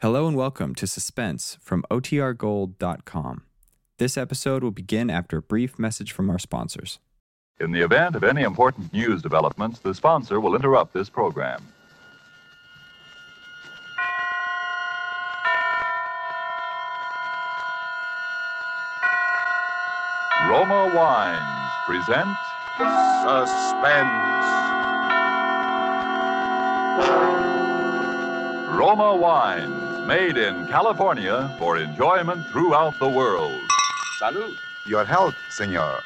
Hello and welcome to Suspense from OTRGold.com. This episode will begin after a brief message from our sponsors. In the event of any important news developments, the sponsor will interrupt this program. Roma Wines present Suspense. Roma Wines, made in California for enjoyment throughout the world. Salud. Your health, senor.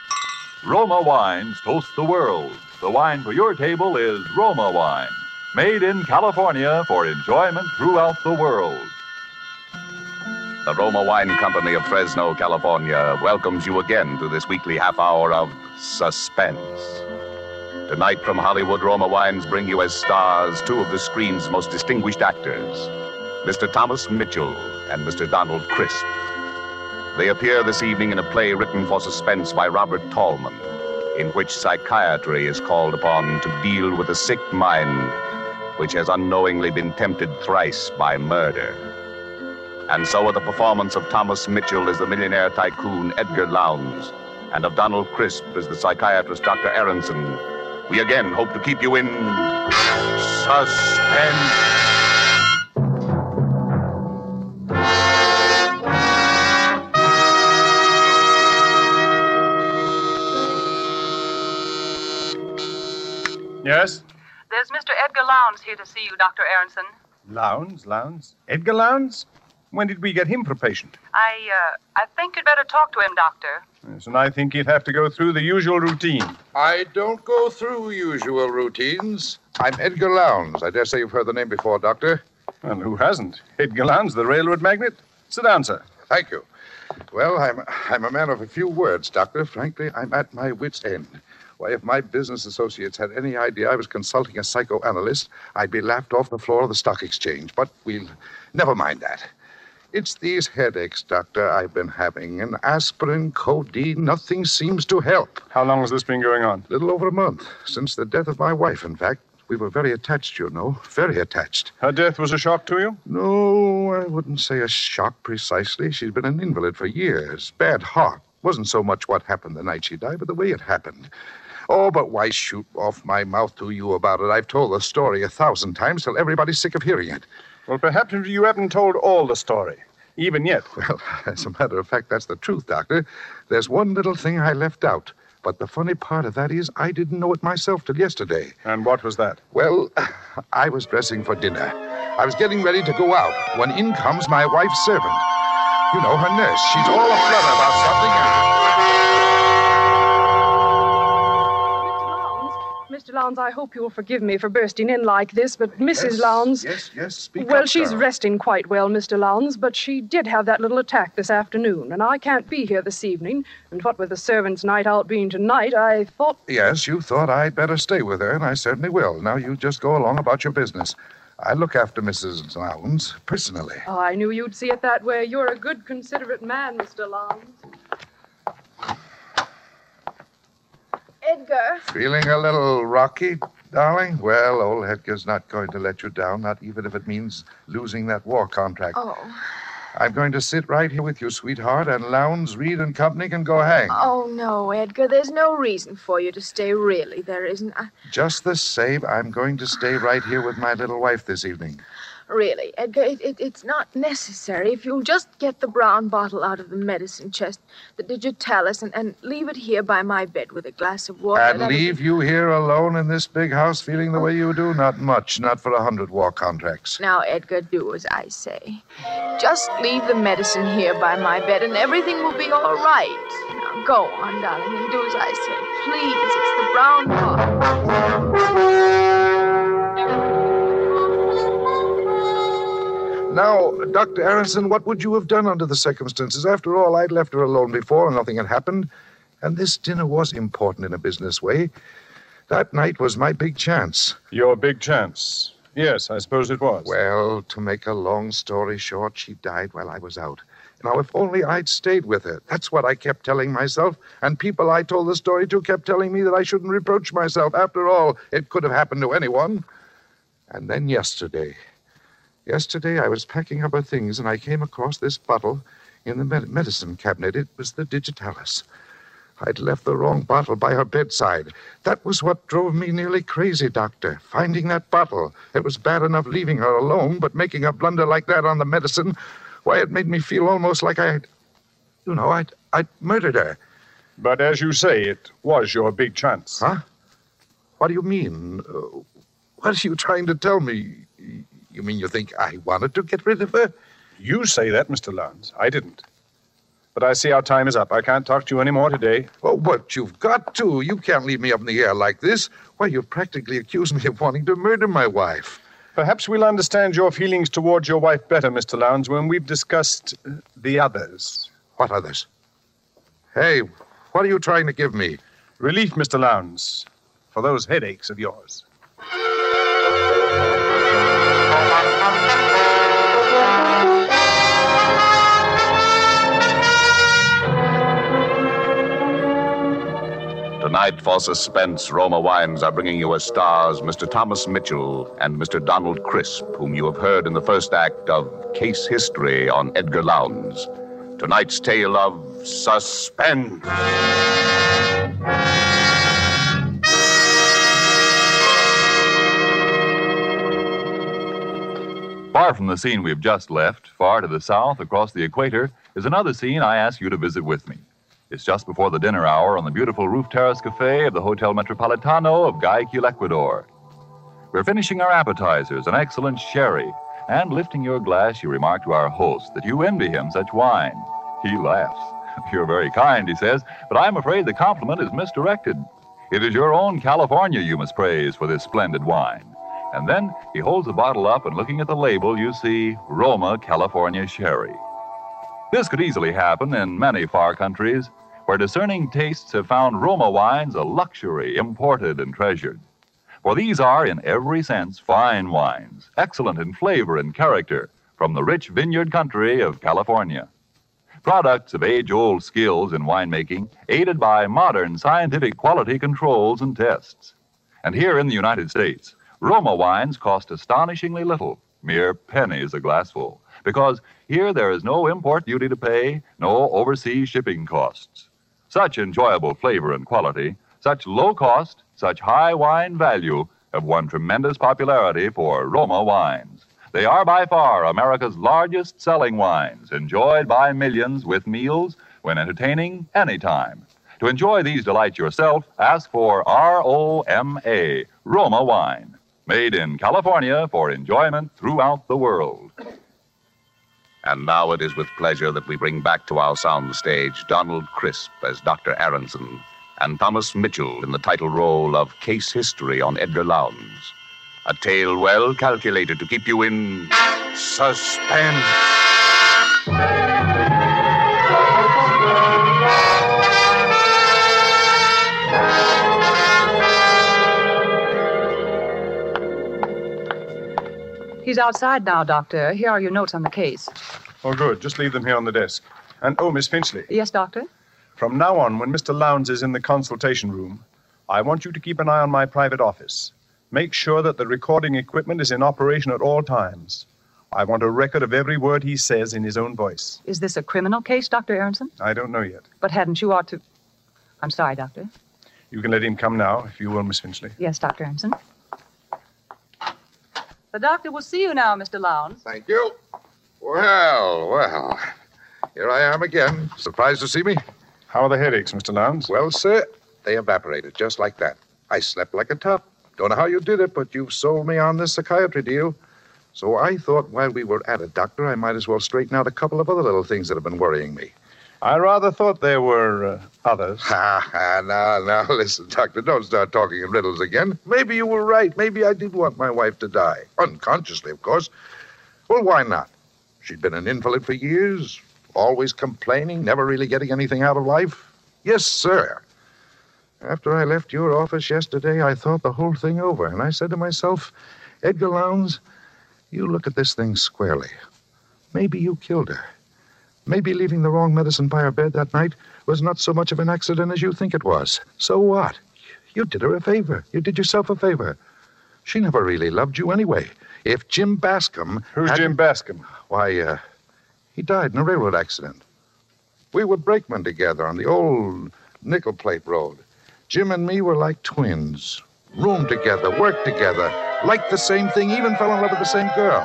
Roma Wines toast the world. The wine for your table is Roma Wine, made in California for enjoyment throughout the world. The Roma Wine Company of Fresno, California welcomes you again to this weekly half hour of suspense. Tonight from Hollywood, Roma Wines bring you as stars two of the screen's most distinguished actors, Mr. Thomas Mitchell and Mr. Donald Crisp. They appear this evening in a play written for suspense by Robert Tallman, in which psychiatry is called upon to deal with a sick mind which has unknowingly been tempted thrice by murder. And so are the performance of Thomas Mitchell as the millionaire tycoon Edgar Lowndes and of Donald Crisp as the psychiatrist Dr. Aronson. We again hope to keep you in suspense. Yes? There's Mr. Edgar Lowndes here to see you, Dr. Aronson. Lowndes, Lowndes. Edgar Lowndes? When did we get him for patient? I, uh, I think you'd better talk to him, Doctor. Yes, and I think he'd have to go through the usual routine. I don't go through usual routines. I'm Edgar Lowndes. I dare say you've heard the name before, Doctor. And who hasn't? Edgar Lowndes, the railroad magnate. Sit down, sir. Thank you. Well, I'm, I'm a man of a few words, Doctor. Frankly, I'm at my wits' end. Why, if my business associates had any idea I was consulting a psychoanalyst, I'd be lapped off the floor of the stock exchange. But we'll never mind that. It's these headaches, Doctor, I've been having. And aspirin, codeine, nothing seems to help. How long has this been going on? Little over a month. Since the death of my wife, in fact. We were very attached, you know. Very attached. Her death was a shock to you? No, I wouldn't say a shock precisely. She's been an invalid for years. Bad heart. Wasn't so much what happened the night she died, but the way it happened. Oh, but why shoot off my mouth to you about it? I've told the story a thousand times till everybody's sick of hearing it. Well, perhaps you haven't told all the story, even yet. Well, as a matter of fact, that's the truth, Doctor. There's one little thing I left out. But the funny part of that is I didn't know it myself till yesterday. And what was that? Well, I was dressing for dinner. I was getting ready to go out when in comes my wife's servant. You know, her nurse. She's all aflutter about something. Mr. Lowndes, I hope you'll forgive me for bursting in like this, but Mrs. Yes, Lowndes. Yes, yes, speak Well, up, she's darling. resting quite well, Mr. Lowndes, but she did have that little attack this afternoon, and I can't be here this evening. And what with the servants' night out being tonight, I thought. Yes, you thought I'd better stay with her, and I certainly will. Now you just go along about your business. I look after Mrs. Lowndes personally. Oh, I knew you'd see it that way. You're a good, considerate man, Mr. Lowndes. Edgar, Feeling a little rocky, darling? Well, old Edgar's not going to let you down, not even if it means losing that war contract. oh, I'm going to sit right here with you, sweetheart, and Lowndes, Reed, and Company can go hang. oh no, Edgar. There's no reason for you to stay. Really, there isn't. I, Just the same, I'm going to stay right here with my little wife this evening. Really, Edgar, it, it, it's not necessary. If you'll just get the brown bottle out of the medicine chest, the digitalis, and, and leave it here by my bed with a glass of water. And leave you here alone in this big house feeling the way you do? Not much, not for a hundred war contracts. Now, Edgar, do as I say. Just leave the medicine here by my bed, and everything will be all right. Now, go on, darling, and do as I say. Please, it's the brown bottle. Now, Dr. Aronson, what would you have done under the circumstances? After all, I'd left her alone before and nothing had happened. And this dinner was important in a business way. That night was my big chance. Your big chance. Yes, I suppose it was. Well, to make a long story short, she died while I was out. Now, if only I'd stayed with her. That's what I kept telling myself. And people I told the story to kept telling me that I shouldn't reproach myself. After all, it could have happened to anyone. And then yesterday. Yesterday I was packing up her things and I came across this bottle in the med- medicine cabinet. It was the Digitalis. I'd left the wrong bottle by her bedside. That was what drove me nearly crazy, Doctor. Finding that bottle. It was bad enough leaving her alone, but making a blunder like that on the medicine, why, it made me feel almost like I'd, you know, I'd, I'd murdered her. But as you say, it was your big chance. Huh? What do you mean? Uh, what are you trying to tell me? You mean you think I wanted to get rid of her? You say that, Mr. Lowndes. I didn't. But I see our time is up. I can't talk to you any more today. Well, but you've got to. You can't leave me up in the air like this. Why, you've practically accused me of wanting to murder my wife. Perhaps we'll understand your feelings towards your wife better, Mr. Lowndes, when we've discussed the others. What others? Hey, what are you trying to give me? Relief, Mr. Lowndes, for those headaches of yours. Tonight, for suspense, Roma Wines are bringing you as stars Mr. Thomas Mitchell and Mr. Donald Crisp, whom you have heard in the first act of Case History on Edgar Lowndes. Tonight's tale of suspense. Far from the scene we've just left, far to the south across the equator, is another scene I ask you to visit with me. It's just before the dinner hour on the beautiful roof terrace cafe of the Hotel Metropolitano of Guayaquil, Ecuador. We're finishing our appetizers, an excellent sherry, and lifting your glass, you remark to our host that you envy him such wine. He laughs. You're very kind, he says, but I'm afraid the compliment is misdirected. It is your own California you must praise for this splendid wine. And then he holds the bottle up, and looking at the label, you see Roma California Sherry. This could easily happen in many far countries where discerning tastes have found Roma wines a luxury imported and treasured. For these are, in every sense, fine wines, excellent in flavor and character, from the rich vineyard country of California. Products of age old skills in winemaking, aided by modern scientific quality controls and tests. And here in the United States, Roma wines cost astonishingly little, mere pennies a glassful, because here there is no import duty to pay, no overseas shipping costs. Such enjoyable flavor and quality, such low cost, such high wine value have won tremendous popularity for Roma wines. They are by far America's largest selling wines, enjoyed by millions with meals when entertaining anytime. To enjoy these delights yourself, ask for R O M A, Roma wine, made in California for enjoyment throughout the world. And now it is with pleasure that we bring back to our soundstage Donald Crisp as Dr. Aronson and Thomas Mitchell in the title role of Case History on Edgar Lowndes. A tale well calculated to keep you in suspense. He's outside now, Doctor. Here are your notes on the case. Oh, good. Just leave them here on the desk. And, oh, Miss Finchley, Yes, Doctor? from now on, when Mr. Lowndes is in the consultation room, I want you to keep an eye on my private office. Make sure that the recording equipment is in operation at all times. I want a record of every word he says in his own voice. Is this a criminal case, Dr. Aronson? I don't know yet. But hadn't you ought to. I'm sorry, Doctor. You can let him come now, if you will, Miss Finchley. Yes, Dr. Aronson. The doctor will see you now, Mr. Lowndes. Thank you. Well, well. Here I am again. Surprised to see me? How are the headaches, Mr. Lowndes? Well, sir, they evaporated just like that. I slept like a top. Don't know how you did it, but you've sold me on this psychiatry deal. So I thought while we were at it, Doctor, I might as well straighten out a couple of other little things that have been worrying me. I rather thought there were uh, others. Ha ha, now, now, listen, Doctor, don't start talking in riddles again. Maybe you were right. Maybe I did want my wife to die. Unconsciously, of course. Well, why not? She'd been an invalid for years, always complaining, never really getting anything out of life. Yes, sir. After I left your office yesterday, I thought the whole thing over, and I said to myself, Edgar Lowndes, you look at this thing squarely. Maybe you killed her. Maybe leaving the wrong medicine by her bed that night was not so much of an accident as you think it was. So what? You did her a favor. You did yourself a favor. She never really loved you anyway. If Jim Bascom. Who's Jim Bascom? Why, uh, he died in a railroad accident. We were brakemen together on the old nickel plate road. Jim and me were like twins. Roomed together, worked together, liked the same thing, even fell in love with the same girl.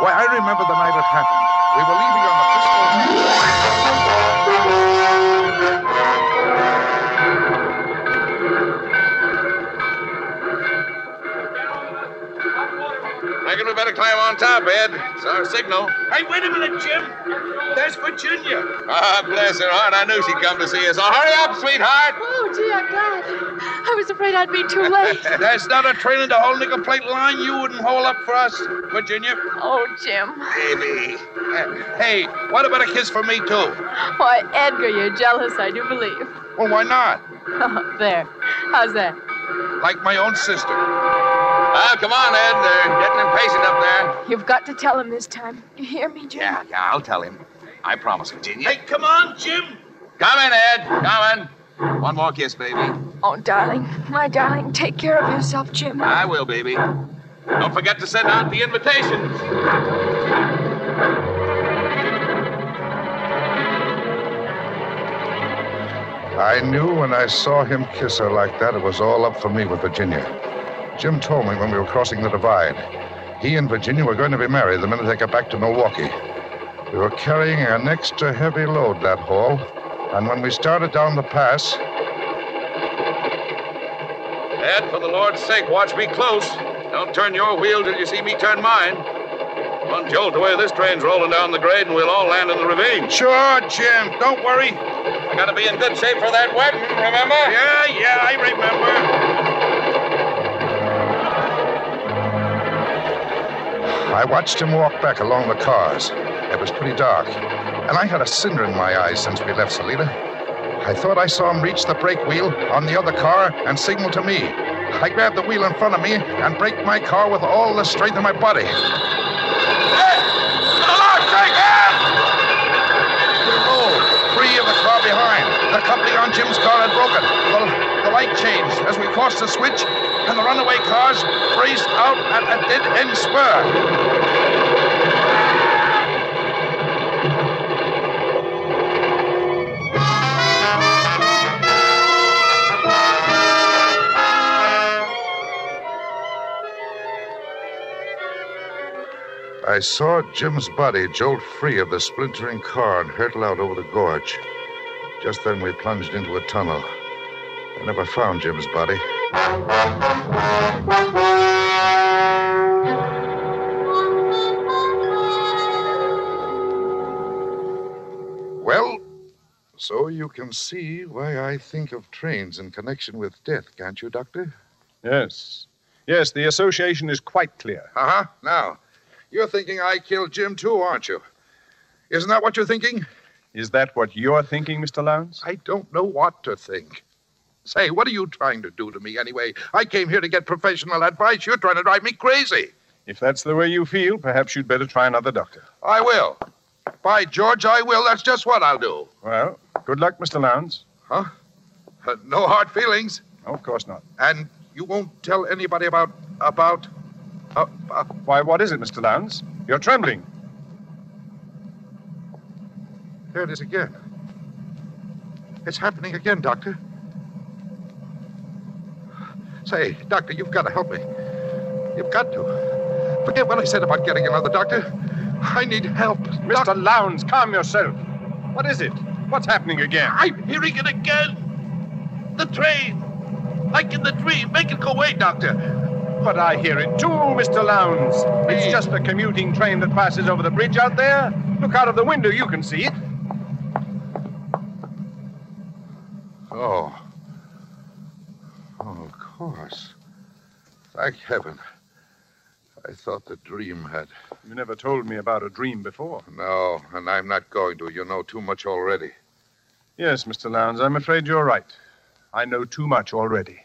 Why, I remember the night it happened. We were leaving climb on top, Ed. It's our signal. Hey, wait a minute, Jim. There's Virginia. Ah, bless her heart. I knew she'd come to see us. So hurry up, sweetheart. Oh, gee, I'm glad. I was afraid I'd be too late. There's not a train in the whole nickel plate line you wouldn't hold up for us, Virginia. Oh, Jim. Baby. Uh, hey, what about a kiss for me, too? Why, Edgar, you're jealous, I do believe. Well, why not? there. How's that? Like my own sister. Ah, come on, Ed. They're getting impatient up there. You've got to tell him this time. You hear me, Jim? Yeah, yeah, I'll tell him. I promise, Virginia. Hey, come on, Jim. Come in, Ed. Come in. One more kiss, baby. Oh, darling. My darling, take care of yourself, Jim. I will, baby. Don't forget to send out the invitations. I knew when I saw him kiss her like that, it was all up for me with Virginia. Jim told me when we were crossing the divide. He and Virginia were going to be married the minute they got back to Milwaukee. We were carrying an extra heavy load that haul, and when we started down the pass, Ed, for the Lord's sake, watch me close. Don't turn your wheel till you see me turn mine. One jolt away, this train's rolling down the grade, and we'll all land in the ravine. Sure, Jim. Don't worry. I gotta be in good shape for that wedding, remember? Yeah, yeah, I remember. I watched him walk back along the cars. It was pretty dark, and I had a cinder in my eyes since we left Salida. I thought I saw him reach the brake wheel on the other car and signal to me. I grabbed the wheel in front of me and braked my car with all the strength of my body. Free of the car behind. The coupling on Jim's car had broken. The, the light changed as we crossed the switch, and the runaway cars raced out at a dead end spur. I saw Jim's body jolt free of the splintering car and hurtle out over the gorge. Just then we plunged into a tunnel. I never found Jim's body. Well, so you can see why I think of trains in connection with death, can't you, Doctor? Yes. Yes, the association is quite clear. Uh huh. Now, you're thinking I killed Jim, too, aren't you? Isn't that what you're thinking? Is that what you're thinking, Mr. Lowndes? I don't know what to think. Say, what are you trying to do to me anyway? I came here to get professional advice. You're trying to drive me crazy. If that's the way you feel, perhaps you'd better try another doctor. I will. By George, I will. That's just what I'll do. Well, good luck, Mr. Lowndes. Huh? Uh, no hard feelings. Oh, of course not. And you won't tell anybody about. about. Uh, uh, Why, what is it, Mr. Lowndes? You're trembling. there it is again. It's happening again, Doctor. Say, Doctor, you've got to help me. You've got to. Forget what I said about getting another doctor. I need help. Mr. Lowndes, calm yourself. What is it? What's happening again? I'm hearing it again. The train. Like in the dream. Make it go away, Doctor. But I hear it too, Mr. Lowndes. It's just a commuting train that passes over the bridge out there. Look out of the window, you can see it. Oh. Of course. Thank heaven. I thought the dream had. You never told me about a dream before. No, and I'm not going to. You know too much already. Yes, Mr. Lowndes, I'm afraid you're right. I know too much already.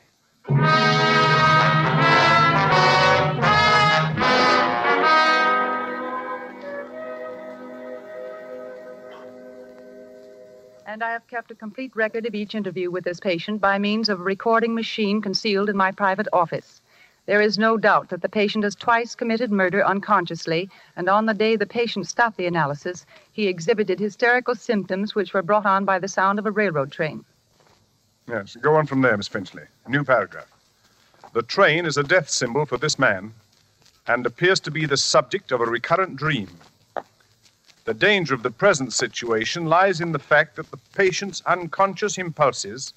And I have kept a complete record of each interview with this patient by means of a recording machine concealed in my private office. There is no doubt that the patient has twice committed murder unconsciously, and on the day the patient stopped the analysis, he exhibited hysterical symptoms which were brought on by the sound of a railroad train. Yes, go on from there, Miss Finchley. New paragraph. The train is a death symbol for this man and appears to be the subject of a recurrent dream. The danger of the present situation lies in the fact that the patient's unconscious impulses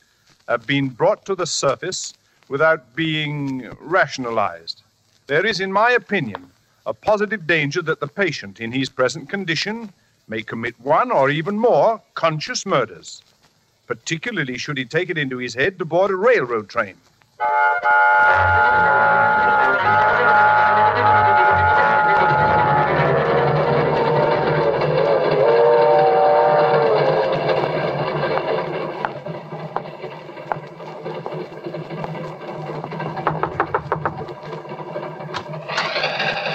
have been brought to the surface without being rationalized. There is, in my opinion, a positive danger that the patient, in his present condition, may commit one or even more conscious murders, particularly should he take it into his head to board a railroad train.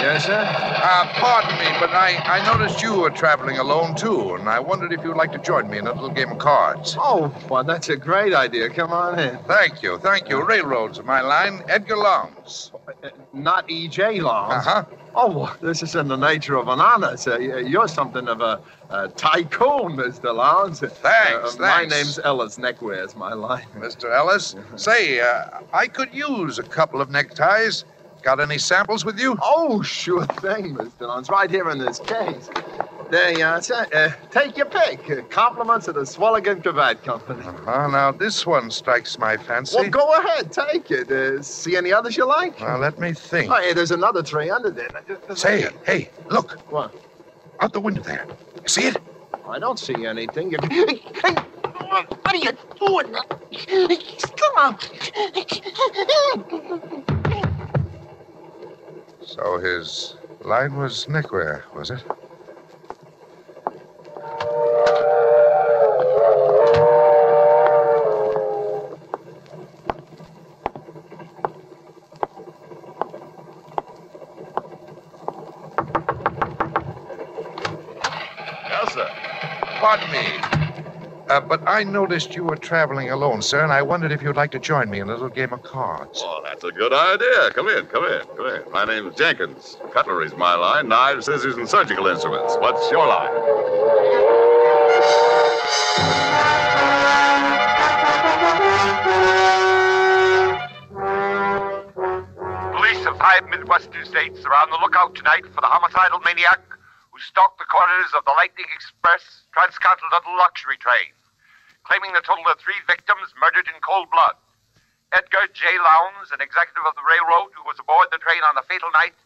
Yes, sir? Uh, pardon me, but I, I noticed you were traveling alone, too, and I wondered if you'd like to join me in a little game of cards. Oh, well, that's a great idea. Come on in. Thank you, thank you. Railroads are my line. Edgar Lowndes. Not E.J. Lowndes. Uh-huh. Oh, well, this is in the nature of an honor, sir. You're something of a, a tycoon, Mr. Lowndes. Thanks, Uh, My name's Ellis Neckwear is my line. Mr. Ellis, say, uh, I could use a couple of neckties. Got any samples with you? Oh, sure thing, Mr. Lowndes. Right here in this case. There you are, sir. Uh, take your pick. Uh, compliments of the Swalligan Cravat Company. Uh, now, this one strikes my fancy. Well, go ahead. Take it. Uh, see any others you like? Now, let me think. Oh, hey, there's another tree under there. Say, hey, look. What? Out the window there. See it? I don't see anything. You- What are you doing? Stop! So his line was neckwear, was it? Yes, sir. Pardon me. Uh, but I noticed you were traveling alone, sir, and I wondered if you'd like to join me in a little game of cards. Oh, that's a good idea. Come in, come in, come in. My name's Jenkins. Cutlery's my line. Knives, scissors, and surgical instruments. What's your line? Police of five Midwestern states are on the lookout tonight for the homicidal maniac who stalked the corridors of the Lightning Express transcontinental luxury train, claiming the total of three victims murdered in cold blood. Edgar J. Lowndes, an executive of the railroad who was aboard the train on the fatal night,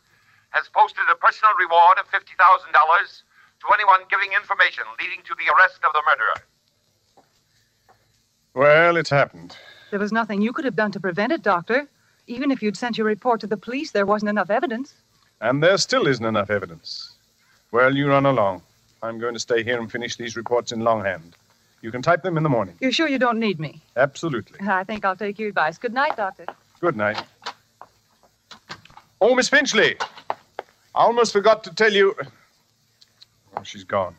has posted a personal reward of $50,000 to anyone giving information leading to the arrest of the murderer. Well, it's happened. There was nothing you could have done to prevent it, Doctor. Even if you'd sent your report to the police, there wasn't enough evidence. And there still isn't enough evidence. Well, you run along. I'm going to stay here and finish these reports in longhand. You can type them in the morning. You're sure you don't need me? Absolutely. I think I'll take your advice. Good night, Doctor. Good night. Oh, Miss Finchley! I almost forgot to tell you. Oh, she's gone.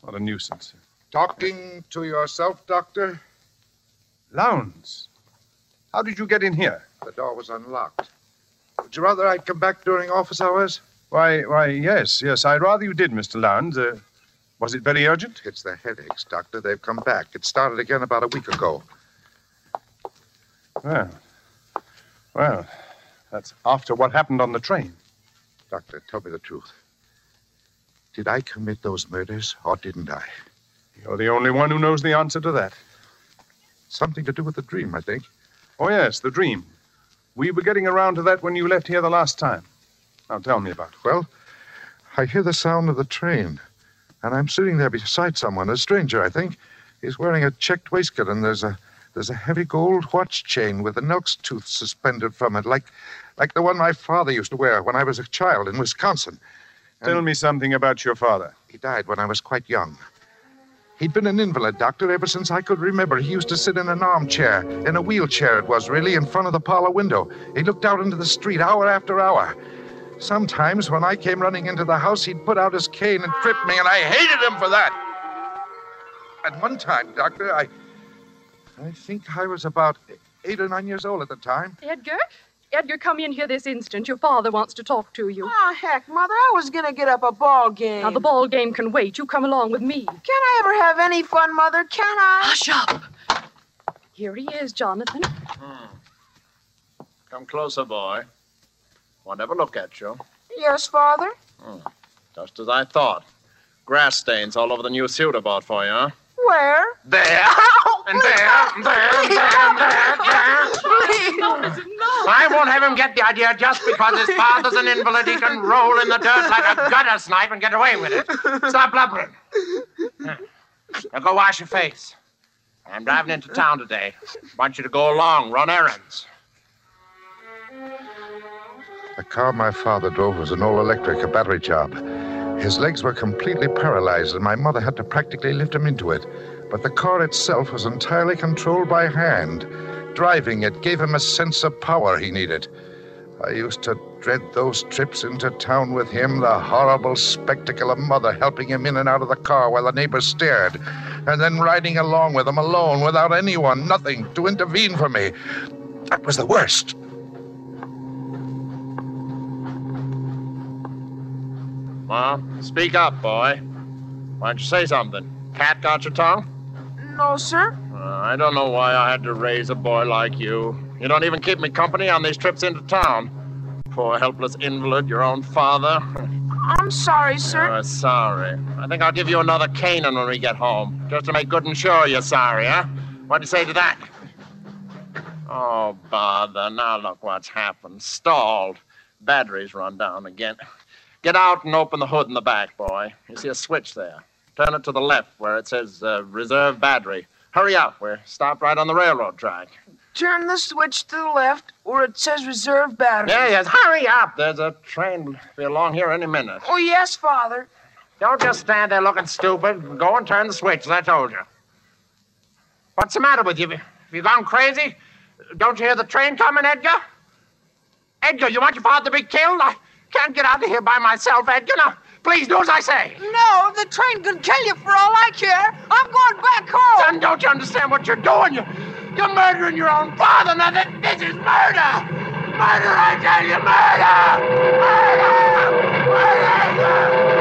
What a nuisance. Talking to yourself, Doctor? Lowndes, how did you get in here? The door was unlocked. Would you rather I'd come back during office hours? Why, why, yes, yes. I'd rather you did, Mr. Lowndes. Uh, was it very urgent? It's the headaches, Doctor. They've come back. It started again about a week ago. Well, well, that's after what happened on the train. Doctor, tell me the truth. Did I commit those murders or didn't I? You're the only one who knows the answer to that. Something to do with the dream, I think. Oh, yes, the dream. We were getting around to that when you left here the last time. Now tell me about it. Well, I hear the sound of the train, and I'm sitting there beside someone, a stranger, I think. He's wearing a checked waistcoat, and there's a there's a heavy gold watch chain with an elk's tooth suspended from it, like like the one my father used to wear when I was a child in Wisconsin. Tell me something about your father. He died when I was quite young. He'd been an invalid, Doctor, ever since I could remember. He used to sit in an armchair, in a wheelchair it was really, in front of the parlor window. He looked out into the street hour after hour. Sometimes when I came running into the house, he'd put out his cane and trip me, and I hated him for that. At one time, Doctor, I I think I was about eight or nine years old at the time. Edgar? Edgar, come in here this instant. Your father wants to talk to you. Oh, heck, Mother, I was gonna get up a ball game. Now, the ball game can wait. You come along with me. Can I ever have any fun, Mother? Can I? Hush up. Here he is, Jonathan. Hmm. Come closer, boy. Want to have a look at you. Yes, Father? Hmm. Just as I thought. Grass stains all over the new suit I bought for you, huh? Where? There, and there, and there, and there, and there, and there. I won't have him get the idea just because his father's an invalid. He can roll in the dirt like a gutter snipe and get away with it. Stop blubbering. Now go wash your face. I'm driving into town today. Want you to go along, run errands. The car my father drove was an all electric, a battery job. His legs were completely paralyzed, and my mother had to practically lift him into it. But the car itself was entirely controlled by hand. Driving it gave him a sense of power he needed. I used to dread those trips into town with him, the horrible spectacle of mother helping him in and out of the car while the neighbors stared, and then riding along with him alone without anyone, nothing, to intervene for me. That was the worst. Well, speak up, boy. Why don't you say something? Cat got your tongue? No, sir. Uh, I don't know why I had to raise a boy like you. You don't even keep me company on these trips into town. Poor helpless invalid, your own father. I'm sorry, sir. Uh, sorry. I think I'll give you another Canaan when we get home, just to make good and sure you're sorry, huh? What do you say to that? Oh, bother. Now look what's happened. Stalled. Batteries run down again. Get out and open the hood in the back, boy. You see a switch there. Turn it to the left where it says uh, reserve battery. Hurry up. We're stopped right on the railroad track. Turn the switch to the left where it says reserve battery. Yeah, yes. Hurry up. There's a train be along here any minute. Oh, yes, Father. Don't just stand there looking stupid. Go and turn the switch, as I told you. What's the matter with you? Have you gone crazy? Don't you hear the train coming, Edgar? Edgar, you want your father to be killed? I can't get out of here by myself, Edgar. Please do as I say. No, the train could kill you for all I care. I'm going back home. Son, don't you understand what you're doing? You're, you're murdering your own father. Now, this, this is murder. Murder, I tell you, murder. Murder. Murder.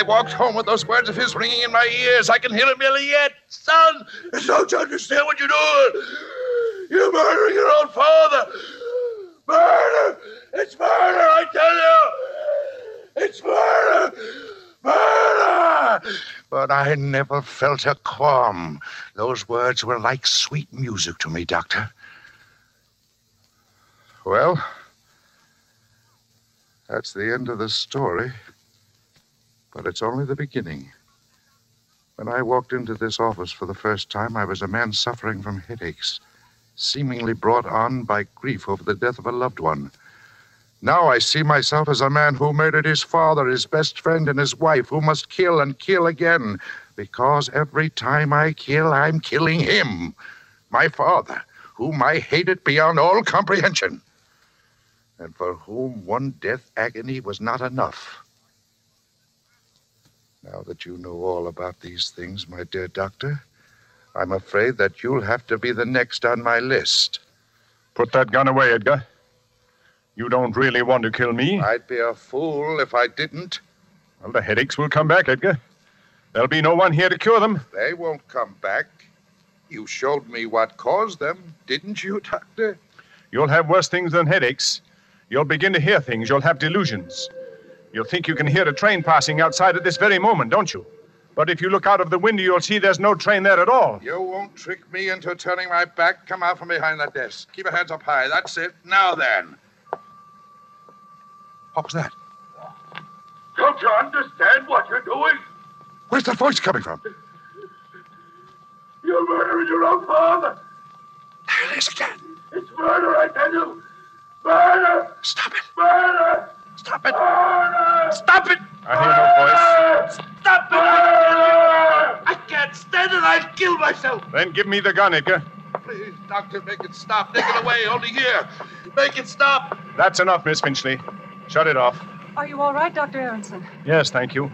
I walked home with those words of his ringing in my ears. I can hear them yelling yet. Son, don't you understand what you're doing? You're murdering your own father. Murder! It's murder, I tell you! It's murder! Murder! But I never felt a qualm. Those words were like sweet music to me, Doctor. Well, that's the end of the story. But it's only the beginning. When I walked into this office for the first time, I was a man suffering from headaches, seemingly brought on by grief over the death of a loved one. Now I see myself as a man who murdered his father, his best friend, and his wife, who must kill and kill again, because every time I kill, I'm killing him, my father, whom I hated beyond all comprehension, and for whom one death agony was not enough. Now that you know all about these things, my dear doctor, I'm afraid that you'll have to be the next on my list. Put that gun away, Edgar. You don't really want to kill me. I'd be a fool if I didn't. Well, the headaches will come back, Edgar. There'll be no one here to cure them. They won't come back. You showed me what caused them, didn't you, Doctor? You'll have worse things than headaches. You'll begin to hear things. You'll have delusions. You'll think you can hear a train passing outside at this very moment, don't you? But if you look out of the window, you'll see there's no train there at all. You won't trick me into turning my back. Come out from behind that desk. Keep your hands up high. That's it. Now then. What was that? Don't you understand what you're doing? Where's that voice coming from? You're murdering your own father. There it is again. It's murder, I tell you. Murder! Stop it. Murder! Stop it. Stop it. I hear no voice. Stop it! I! I can't stand it. I'll kill myself. Then give me the gun, Edgar. Please. Doctor, make it stop. Take it away. Only here. Make it stop. That's enough, Miss Finchley. Shut it off. Are you all right, Dr. Aronson? Yes, thank you.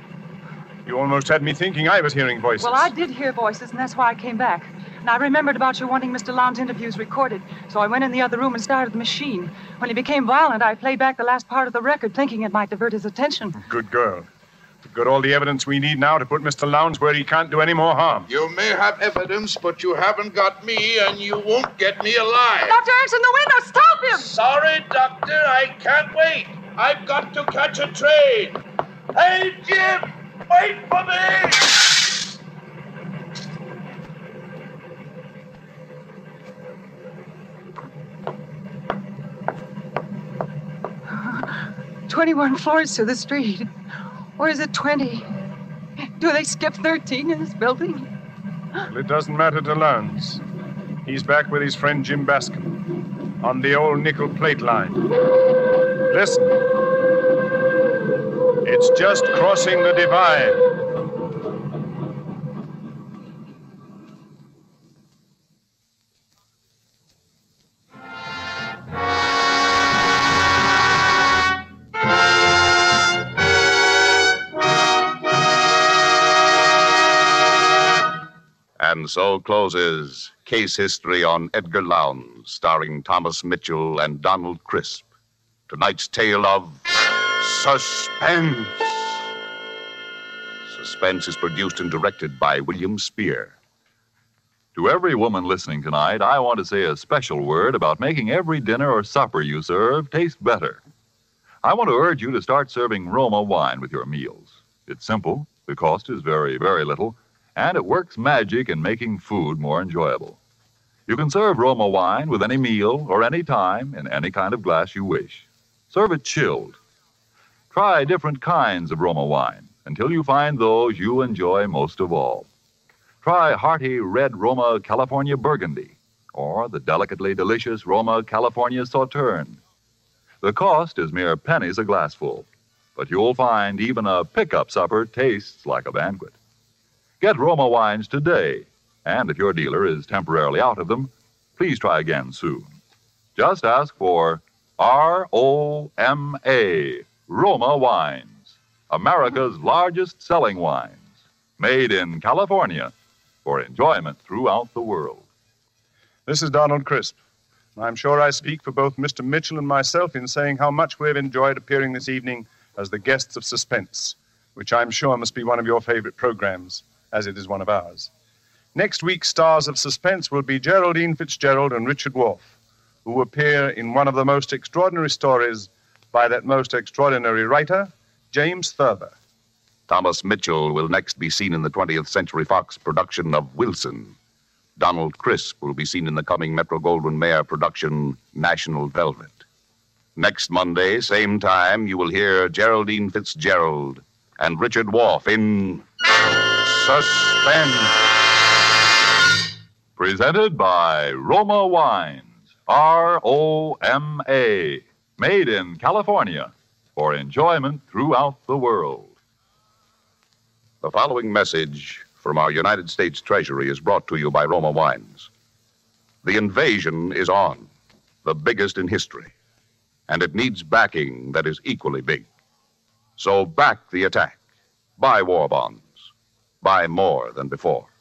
You almost had me thinking I was hearing voices. Well, I did hear voices, and that's why I came back. And I remembered about your wanting Mr. Lowndes' interviews recorded, so I went in the other room and started the machine. When he became violent, I played back the last part of the record, thinking it might divert his attention. Good girl. We've got all the evidence we need now to put Mr. Lowndes where he can't do any more harm. You may have evidence, but you haven't got me, and you won't get me alive. Dr. Aronson, the window! Stop him! Sorry, Doctor. I can't wait. I've got to catch a train. Hey, Jim! Wait for me! 21 floors to the street. Or is it 20? Do they skip 13 in this building? Well, it doesn't matter to Lowndes. He's back with his friend Jim Bascom on the old nickel plate line. Listen. It's just crossing the divide. So closes Case History on Edgar Lowndes, starring Thomas Mitchell and Donald Crisp. Tonight's tale of Suspense. Suspense is produced and directed by William Spier. To every woman listening tonight, I want to say a special word about making every dinner or supper you serve taste better. I want to urge you to start serving Roma wine with your meals. It's simple, the cost is very, very little, and it works magic in making food more enjoyable. You can serve Roma wine with any meal or any time in any kind of glass you wish. Serve it chilled. Try different kinds of Roma wine until you find those you enjoy most of all. Try hearty red Roma California Burgundy or the delicately delicious Roma California Sauterne. The cost is mere pennies a glassful, but you'll find even a pickup supper tastes like a banquet. Get Roma wines today, and if your dealer is temporarily out of them, please try again soon. Just ask for R O M A, Roma Wines, America's largest selling wines, made in California for enjoyment throughout the world. This is Donald Crisp. I'm sure I speak for both Mr. Mitchell and myself in saying how much we've enjoyed appearing this evening as the guests of Suspense, which I'm sure must be one of your favorite programs, as it is one of ours. Next week's stars of Suspense will be Geraldine Fitzgerald and Richard Whorf, who appear in one of the most extraordinary stories by that most extraordinary writer, James Thurber. Thomas Mitchell will next be seen in the 20th Century Fox production of Wilson. Donald Crisp will be seen in the coming Metro Goldwyn Mayer production National Velvet. Next Monday, same time, you will hear Geraldine Fitzgerald and Richard Whorf in Suspense. Presented by Roma Wines, R O M A, made in California for enjoyment throughout the world. The following message from our United States Treasury is brought to you by Roma Wines. The invasion is on, the biggest in history, and it needs backing that is equally big. So back the attack. Buy war bonds. Buy more than before.